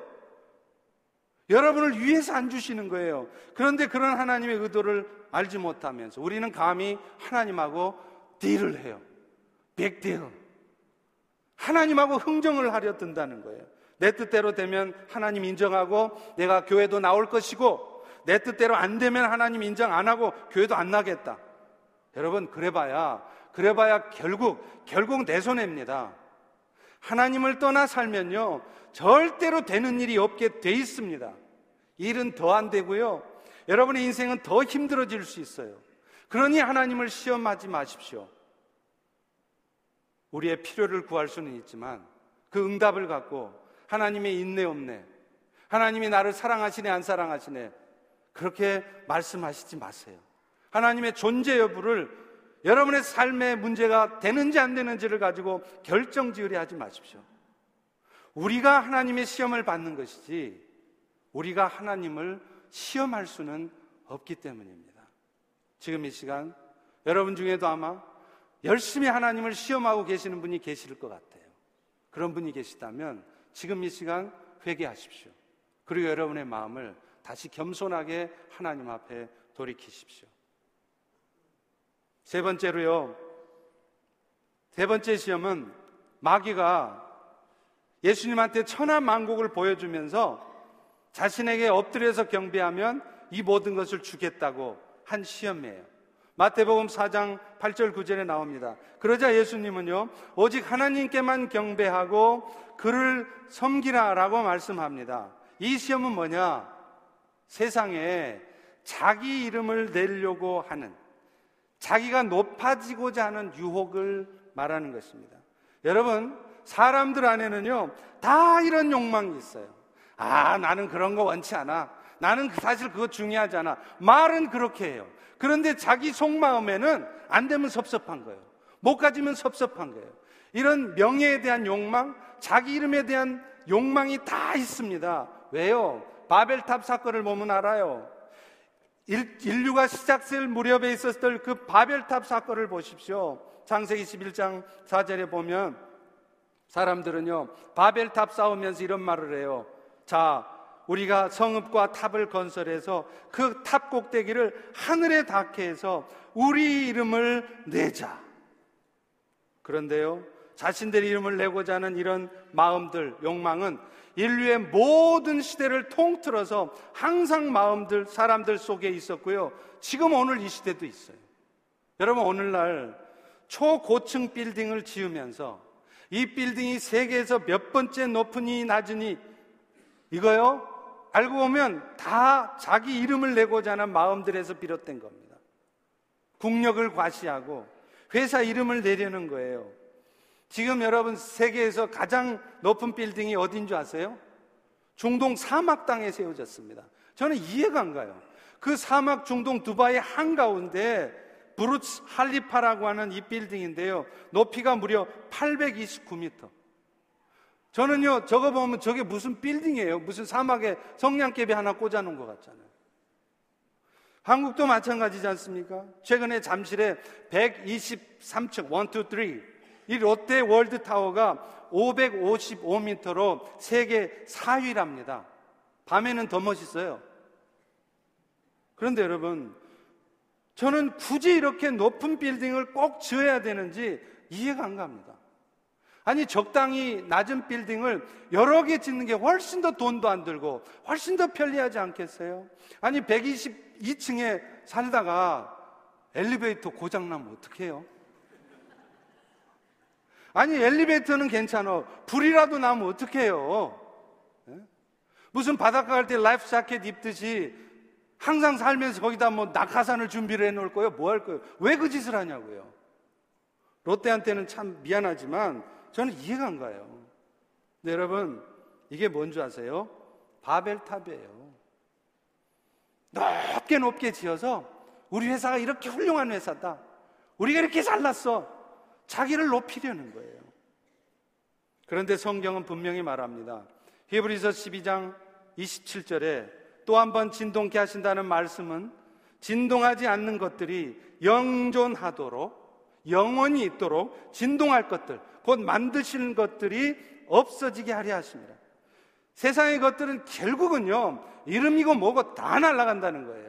여러분을 위해서 안 주시는 거예요. 그런데 그런 하나님의 의도를 알지 못하면서 우리는 감히 하나님하고 딜을 해요. 백딜. 하나님하고 흥정을 하려 든다는 거예요. 내 뜻대로 되면 하나님 인정하고 내가 교회도 나올 것이고 내 뜻대로 안 되면 하나님 인정 안 하고 교회도 안 나겠다. 여러분 그래봐야 그래봐야 결국 결국 내 손해입니다. 하나님을 떠나 살면요 절대로 되는 일이 없게 돼 있습니다. 일은 더 안 되고요. 여러분의 인생은 더 힘들어질 수 있어요. 그러니 하나님을 시험하지 마십시오. 우리의 필요를 구할 수는 있지만 그 응답을 갖고 하나님의 있네 없네 하나님이 나를 사랑하시네 안 사랑하시네 그렇게 말씀하시지 마세요. 하나님의 존재 여부를 여러분의 삶의 문제가 되는지 안 되는지를 가지고 결정 지으려 하지 마십시오. 우리가 하나님의 시험을 받는 것이지 우리가 하나님을 시험할 수는 없기 때문입니다. 지금 이 시간 여러분 중에도 아마 열심히 하나님을 시험하고 계시는 분이 계실 것 같아요. 그런 분이 계시다면 지금 이 시간 회개하십시오. 그리고 여러분의 마음을 다시 겸손하게 하나님 앞에 돌이키십시오. 세 번째로요. 세 번째 시험은 마귀가 예수님한테 천하 만국을 보여주면서 자신에게 엎드려서 경배하면 이 모든 것을 주겠다고 한 시험이에요. 마태복음 4장 8절 9절에 나옵니다. 그러자 예수님은요, 오직 하나님께만 경배하고 그를 섬기라라고 말씀합니다. 이 시험은 뭐냐? 세상에 자기 이름을 내려고 하는 자기가 높아지고자 하는 유혹을 말하는 것입니다. 여러분, 사람들 안에는요, 다 이런 욕망이 있어요. 아, 나는 그런 거 원치 않아. 나는 사실 그거 중요하지 않아. 말은 그렇게 해요. 그런데 자기 속마음에는 안 되면 섭섭한 거예요. 못 가지면 섭섭한 거예요. 이런 명예에 대한 욕망, 자기 이름에 대한 욕망이 다 있습니다. 왜요? 바벨탑 사건을 보면 알아요. 인류가 시작될 무렵에 있었을 그 바벨탑 사건을 보십시오. 창세기 11장 4절에 보면 사람들은요, 바벨탑 싸우면서 이런 말을 해요. 자, 우리가 성읍과 탑을 건설해서 그 탑 꼭대기를 하늘에 닿게 해서 우리 이름을 내자. 그런데요, 자신들의 이름을 내고자 하는 이런 마음들, 욕망은 인류의 모든 시대를 통틀어서 항상 마음들, 사람들 속에 있었고요. 지금 오늘 이 시대도 있어요. 여러분, 오늘날 초고층 빌딩을 지으면서 이 빌딩이 세계에서 몇 번째 높으니 낮으니 이거요? 알고 보면 다 자기 이름을 내고자 하는 마음들에서 비롯된 겁니다. 국력을 과시하고 회사 이름을 내려는 거예요. 지금 여러분 세계에서 가장 높은 빌딩이 어딘 줄 아세요? 중동 사막 땅에 세워졌습니다. 저는 이해가 안 가요. 그 사막 중동 두바이 한가운데 브루츠 할리파라고 하는 이 빌딩인데요. 높이가 무려 829m. 저는요, 저거 보면 저게 무슨 빌딩이에요? 무슨 사막에 성냥개비 하나 꽂아놓은 것 같잖아요. 한국도 마찬가지지 않습니까? 최근에 잠실에 123층, 1, 2, 3, 이 롯데 월드타워가 555m로 세계 4위랍니다. 밤에는 더 멋있어요. 그런데 여러분, 저는 굳이 이렇게 높은 빌딩을 꼭 지어야 되는지 이해가 안 갑니다. 아니, 적당히 낮은 빌딩을 여러 개 짓는 게 훨씬 더 돈도 안 들고 훨씬 더 편리하지 않겠어요? 아니, 122층에 살다가 엘리베이터 고장 나면 어떡해요? 아니 엘리베이터는 괜찮아. 불이라도 나면 어떡해요? 네? 무슨 바닷가 갈 때 life jacket 입듯이 항상 살면서 거기다 뭐 낙하산을 준비를 해 놓을 거예요? 뭐 할 거예요? 왜 그 짓을 하냐고요? 롯데한테는 참 미안하지만 저는 이해가 안 가요. 근데 여러분, 이게 뭔 줄 아세요? 바벨탑이에요. 높게 높게 지어서 우리 회사가 이렇게 훌륭한 회사다. 우리가 이렇게 잘났어. 자기를 높이려는 거예요. 그런데 성경은 분명히 말합니다. 히브리서 12장 27절에 또 한 번 진동케 하신다는 말씀은 진동하지 않는 것들이 영존하도록 영원히 있도록 진동할 것들, 곧 만드시는 것들이 없어지게 하려 하십니다. 세상의 것들은 결국은요, 이름이고 뭐고 다 날아간다는 거예요.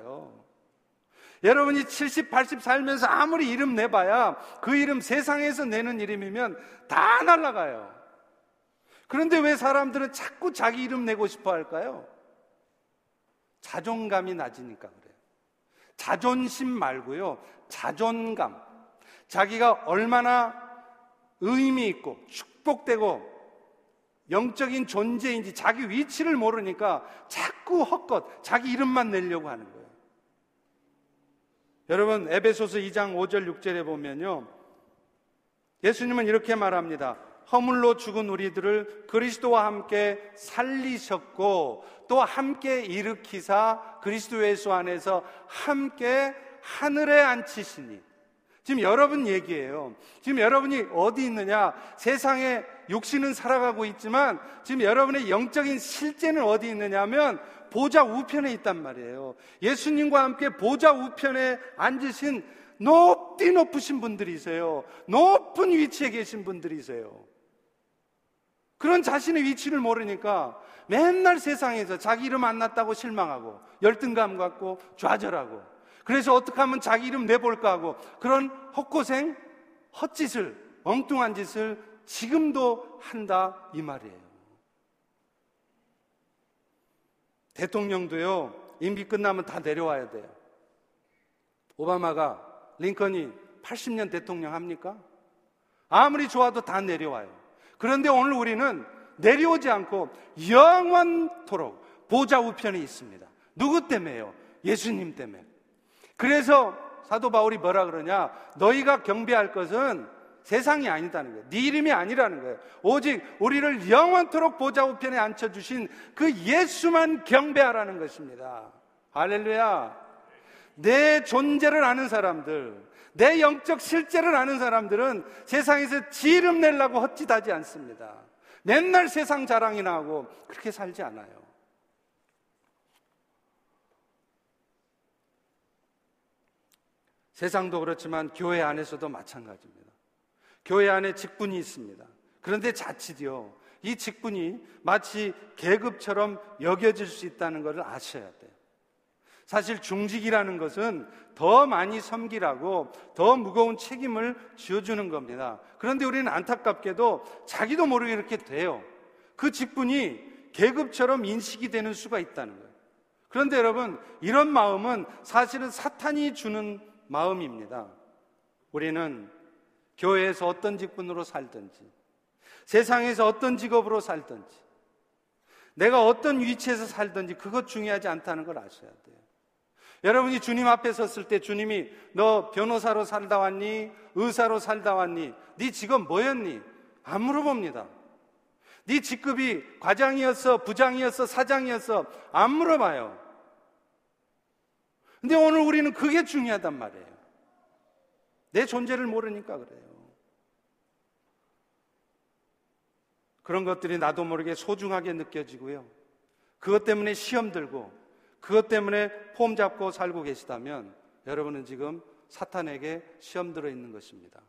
여러분이 70, 80 살면서 아무리 이름 내봐야 그 이름 세상에서 내는 이름이면 다 날아가요. 그런데 왜 사람들은 자꾸 자기 이름 내고 싶어 할까요? 자존감이 낮으니까 그래요. 자존심 말고요. 자존감. 자기가 얼마나 의미 있고 축복되고 영적인 존재인지 자기 위치를 모르니까 자꾸 헛것, 자기 이름만 내려고 하는 거예요. 여러분, 에베소서 2장 5절 6절에 보면요. 예수님은 이렇게 말합니다. 허물로 죽은 우리들을 그리스도와 함께 살리셨고 또 함께 일으키사 그리스도 예수 안에서 함께 하늘에 앉히시니 지금 여러분 얘기예요. 지금 여러분이 어디 있느냐? 세상에 육신은 살아가고 있지만 지금 여러분의 영적인 실제는 어디 있느냐면 보좌 우편에 있단 말이에요. 예수님과 함께 보좌 우편에 앉으신 높디 높으신 분들이세요. 높은 위치에 계신 분들이세요. 그런 자신의 위치를 모르니까 맨날 세상에서 자기 이름 안 났다고 실망하고 열등감 갖고 좌절하고 그래서 어떻게 하면 자기 이름 내볼까 하고 그런 헛고생, 헛짓을, 엉뚱한 짓을 지금도 한다 이 말이에요. 대통령도요, 임기 끝나면 다 내려와야 돼요. 오바마가 링컨이 80년 대통령 합니까? 아무리 좋아도 다 내려와요. 그런데 오늘 우리는 내려오지 않고 영원토록 보좌 우편에 있습니다. 누구 때문에요? 예수님 때문에. 그래서 사도 바울이 뭐라 그러냐? 너희가 경배할 것은 세상이 아니다는 거예요. 네 이름이 아니라는 거예요. 오직 우리를 영원토록 보좌 우편에 앉혀 주신 그 예수만 경배하라는 것입니다. 할렐루야. 내 존재를 아는 사람들, 내 영적 실제를 아는 사람들은 세상에서 지 이름 내려고 헛짓하지 않습니다. 맨날 세상 자랑이나 하고 그렇게 살지 않아요. 세상도 그렇지만 교회 안에서도 마찬가지입니다. 교회 안에 직분이 있습니다. 그런데 자칫요, 이 직분이 마치 계급처럼 여겨질 수 있다는 것을 아셔야 돼요. 사실 중직이라는 것은 더 많이 섬기라고 더 무거운 책임을 지어주는 겁니다. 그런데 우리는 안타깝게도 자기도 모르게 이렇게 돼요. 그 직분이 계급처럼 인식이 되는 수가 있다는 거예요. 그런데 여러분, 이런 마음은 사실은 사탄이 주는 마음입니다. 우리는 교회에서 어떤 직분으로 살든지, 세상에서 어떤 직업으로 살든지, 내가 어떤 위치에서 살든지 그것 중요하지 않다는 걸 아셔야 돼요. 여러분이 주님 앞에 섰을 때 주님이 너 변호사로 살다 왔니? 의사로 살다 왔니? 네 직업 뭐였니? 안 물어봅니다. 네 직급이 과장이었어, 부장이었어, 사장이었어 안 물어봐요. 근데 오늘 우리는 그게 중요하단 말이에요. 내 존재를 모르니까 그래요. 그런 것들이 나도 모르게 소중하게 느껴지고요. 그것 때문에 시험 들고 그것 때문에 폼 잡고 살고 계시다면 여러분은 지금 사탄에게 시험 들어 있는 것입니다.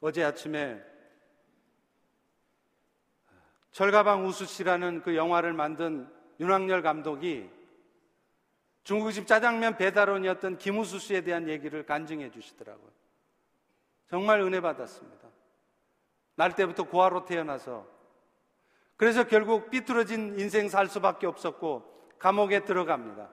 어제 아침에 절가방 우수 씨라는 그 영화를 만든 윤학열 감독이 중국집 짜장면 배달원이었던 김우수 씨에 대한 얘기를 간증해 주시더라고요. 정말 은혜 받았습니다. 날 때부터 고아로 태어나서 그래서 결국 삐뚤어진 인생 살 수밖에 없었고 감옥에 들어갑니다.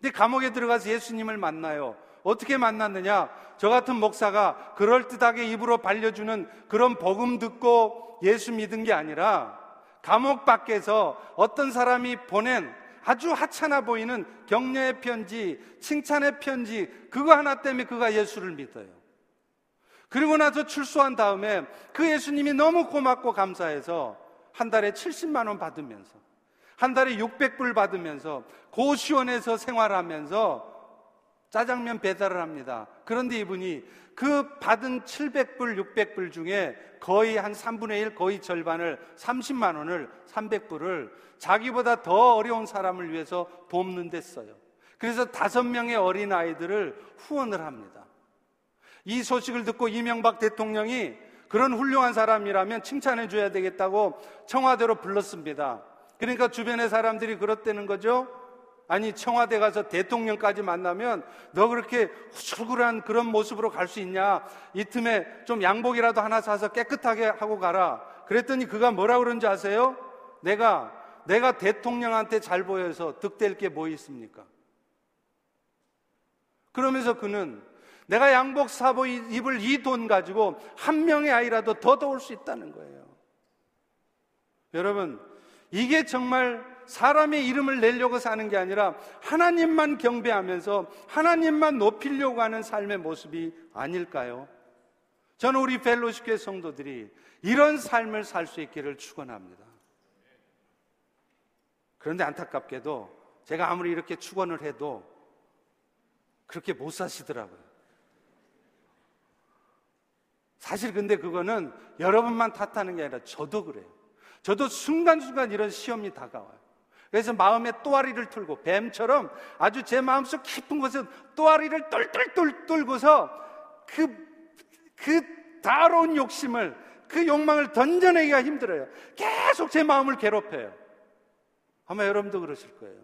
근데 감옥에 들어가서 예수님을 만나요. 어떻게 만났느냐? 저 같은 목사가 그럴듯하게 입으로 발려주는 그런 복음 듣고 예수 믿은 게 아니라 감옥 밖에서 어떤 사람이 보낸 아주 하찮아 보이는 격려의 편지, 칭찬의 편지, 그거 하나 때문에 그가 예수를 믿어요. 그리고 나서 출소한 다음에 그 예수님이 너무 고맙고 감사해서 한 달에 70만원 받으면서 한 달에 600불 받으면서 고시원에서 생활하면서 짜장면 배달을 합니다. 그런데 이분이 그 받은 700불, 600불 중에 거의 한 3분의 1, 거의 절반을 30만 원을 300불을 자기보다 더 어려운 사람을 위해서 돕는 데 써요. 그래서 다섯 명의 어린 아이들을 후원을 합니다. 이 소식을 듣고 이명박 대통령이 그런 훌륭한 사람이라면 칭찬해 줘야 되겠다고 청와대로 불렀습니다. 그러니까 주변의 사람들이 그렇다는 거죠. 아니 청와대 가서 대통령까지 만나면 너 그렇게 후줄근한 그런 모습으로 갈 수 있냐? 이 틈에 좀 양복이라도 하나 사서 깨끗하게 하고 가라. 그랬더니 그가 뭐라 그런지 아세요? 내가 내가 대통령한테 잘 보여서 득될 게 뭐 있습니까? 그러면서 그는 내가 양복 사보 입을 이 돈 가지고 한 명의 아이라도 더 도울 수 있다는 거예요. 여러분, 이게 정말 사람의 이름을 내려고 사는 게 아니라 하나님만 경배하면서 하나님만 높이려고 하는 삶의 모습이 아닐까요? 저는 우리 펠로시교회 성도들이 이런 삶을 살 수 있기를 축원합니다. 그런데 안타깝게도 제가 아무리 이렇게 축원을 해도 그렇게 못 사시더라고요. 사실 근데 그거는 여러분만 탓하는 게 아니라 저도 그래요. 저도 순간순간 이런 시험이 다가와요. 그래서 마음에 또아리를 틀고 뱀처럼 아주 제 마음속 깊은 곳에 또아리를 똘똘똘 뚫고서 그, 그 다로운 욕심을 그 욕망을 던져내기가 힘들어요. 계속 제 마음을 괴롭혀요. 아마 여러분도 그러실 거예요.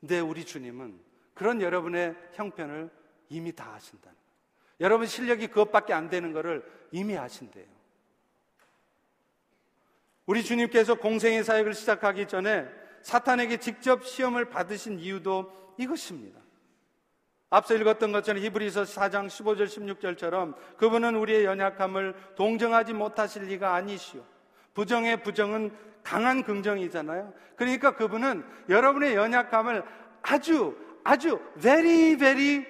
근데 우리 주님은 그런 여러분의 형편을 이미 다 거예요. 여러분 실력이 그것밖에 안 되는 것을 이미 아신대요. 우리 주님께서 공생의 사역을 시작하기 전에 사탄에게 직접 시험을 받으신 이유도 이것입니다. 앞서 읽었던 것처럼 히브리서 4장 15절 16절처럼 그분은 우리의 연약함을 동정하지 못하실 리가 아니시오. 부정의 부정은 강한 긍정이잖아요. 그러니까 그분은 여러분의 연약함을 아주 아주 very very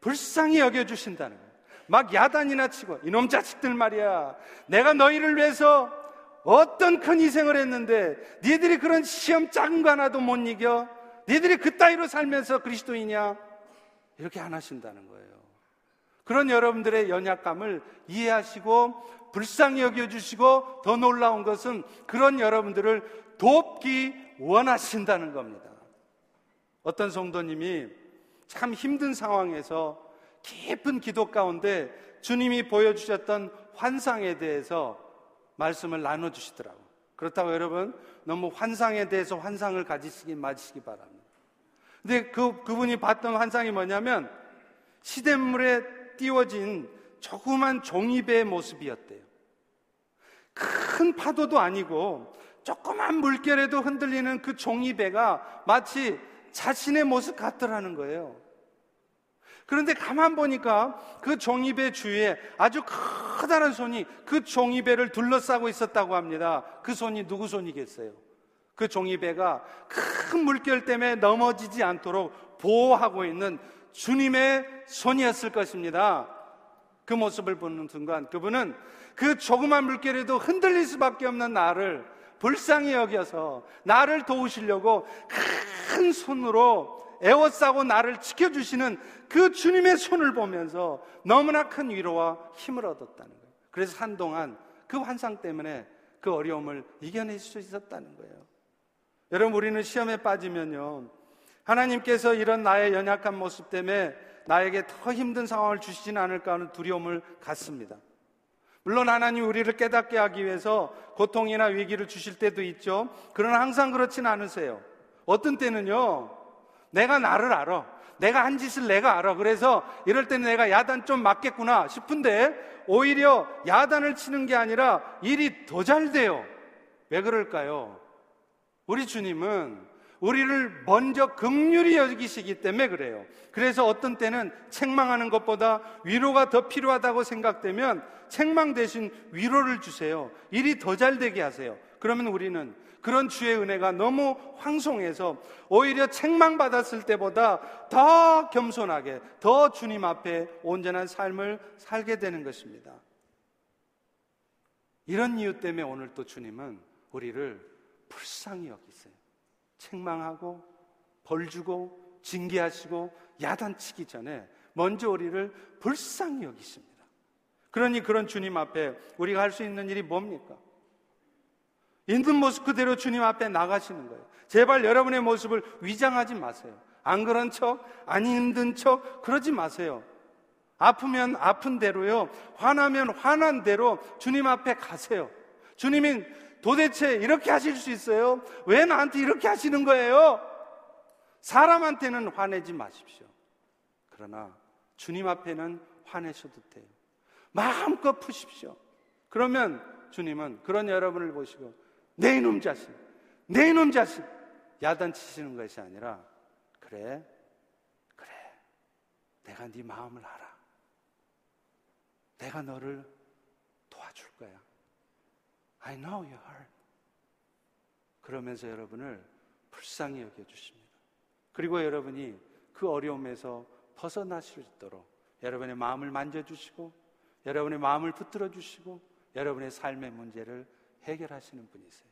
불쌍히 여겨 주신다는 거예요. 막 야단이나 치고 이놈 자식들 말이야. 내가 너희를 위해서 어떤 큰 희생을 했는데 니들이 그런 시험 작은 거 하나도 못 이겨? 니들이 그 따위로 살면서 그리스도이냐? 이렇게 안 하신다는 거예요. 그런 여러분들의 연약감을 이해하시고 불쌍히 여겨주시고 더 놀라운 것은 그런 여러분들을 돕기 원하신다는 겁니다. 어떤 성도님이 참 힘든 상황에서 깊은 기도 가운데 주님이 보여주셨던 환상에 대해서 말씀을 나눠주시더라고. 그렇다고 여러분 너무 환상에 대해서 환상을 가지시기 마시기 바랍니다. 근데 그 그분이 봤던 환상이 뭐냐면 시냇물에 띄워진 조그만 종이배의 모습이었대요. 큰 파도도 아니고 조그만 물결에도 흔들리는 그 종이배가 마치 자신의 모습 같더라는 거예요. 그런데 가만 보니까 그 종이배 주위에 아주 커다란 손이 그 종이배를 둘러싸고 있었다고 합니다. 그 손이 누구 손이겠어요? 그 종이배가 큰 물결 때문에 넘어지지 않도록 보호하고 있는 주님의 손이었을 것입니다. 그 모습을 보는 순간 그분은 그 조그만 물결에도 흔들릴 수밖에 없는 나를 불쌍히 여겨서 나를 도우시려고 큰 손으로 애워싸고 나를 지켜주시는 그 주님의 손을 보면서 너무나 큰 위로와 힘을 얻었다는 거예요. 그래서 한동안 그 환상 때문에 그 어려움을 이겨낼 수 있었다는 거예요. 여러분, 우리는 시험에 빠지면요. 하나님께서 이런 나의 연약한 모습 때문에 나에게 더 힘든 상황을 주시진 않을까 하는 두려움을 갖습니다. 물론 하나님 우리를 깨닫게 하기 위해서 고통이나 위기를 주실 때도 있죠. 그러나 항상 그렇지는 않으세요. 어떤 때는요, 내가 나를 알아. 내가 한 짓을 내가 알아. 그래서 이럴 때는 내가 야단 좀 맞겠구나 싶은데 오히려 야단을 치는 게 아니라 일이 더 잘 돼요. 왜 그럴까요? 우리 주님은 우리를 먼저 극률이 여기시기 때문에 그래요. 그래서 어떤 때는 책망하는 것보다 위로가 더 필요하다고 생각되면 책망 대신 위로를 주세요. 일이 더 잘 되게 하세요. 그러면 우리는 그런 주의 은혜가 너무 황송해서 오히려 책망받았을 때보다 더 겸손하게, 더 주님 앞에 온전한 삶을 살게 되는 것입니다. 이런 이유 때문에 오늘 또 주님은 우리를 불쌍히 여기세요. 책망하고, 벌 주고, 징계하시고, 야단치기 전에 먼저 우리를 불쌍히 여기십니다. 그러니 그런 주님 앞에 우리가 할 수 있는 일이 뭡니까? 있는 모습 그대로 주님 앞에 나가시는 거예요. 제발 여러분의 모습을 위장하지 마세요. 안 그런 척, 안 힘든 척, 그러지 마세요. 아프면 아픈 대로요. 화나면 화난 대로 주님 앞에 가세요. 주님이 도대체 이렇게 하실 수 있어요? 왜 나한테 이렇게 하시는 거예요? 사람한테는 화내지 마십시오. 그러나 주님 앞에는 화내셔도 돼요. 마음껏 푸십시오. 그러면 주님은 그런 여러분을 보시고 내 이놈 자식, 내 이놈 자식 야단치시는 것이 아니라 그래, 그래, 내가 네 마음을 알아. 내가 너를 도와줄 거야. I know your heart. 그러면서 여러분을 불쌍히 여겨주십니다. 그리고 여러분이 그 어려움에서 벗어나실 수 있도록 여러분의 마음을 만져주시고 여러분의 마음을 붙들어 주시고 여러분의 삶의 문제를 해결하시는 분이세요.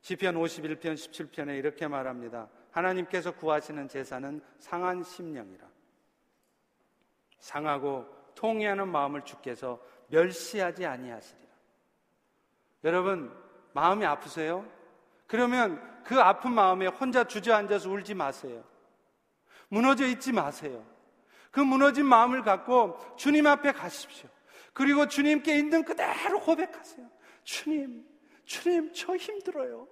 시편 51편 17편에 이렇게 말합니다. 하나님께서 구하시는 제사는 상한 심령이라. 상하고 통해하는 마음을 주께서 멸시하지 아니하시리라. 여러분 마음이 아프세요? 그러면 그 아픈 마음에 혼자 주저앉아서 울지 마세요. 무너져 있지 마세요. 그 무너진 마음을 갖고 주님 앞에 가십시오. 그리고 주님께 있는 그대로 고백하세요. 주님, 주님, 저 힘들어요.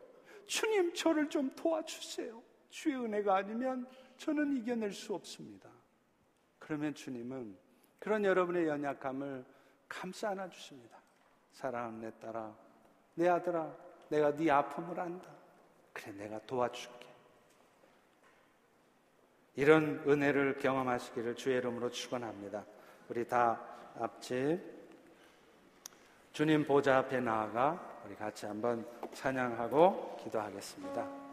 주님, 저를 좀 도와주세요. 주의 은혜가 아니면 저는 이겨낼 수 없습니다. 그러면 주님은 그런 여러분의 연약함을 감싸 안아 주십니다. 사랑하는 내 딸아, 내 아들아, 내가 네 아픔을 안다. 그래, 내가 도와줄게. 이런 은혜를 경험하시기를 주의 이름으로 축원합니다. 우리 다 앞집 주님 보좌 앞에 나아가 우리 같이 한번 찬양하고 기도하겠습니다.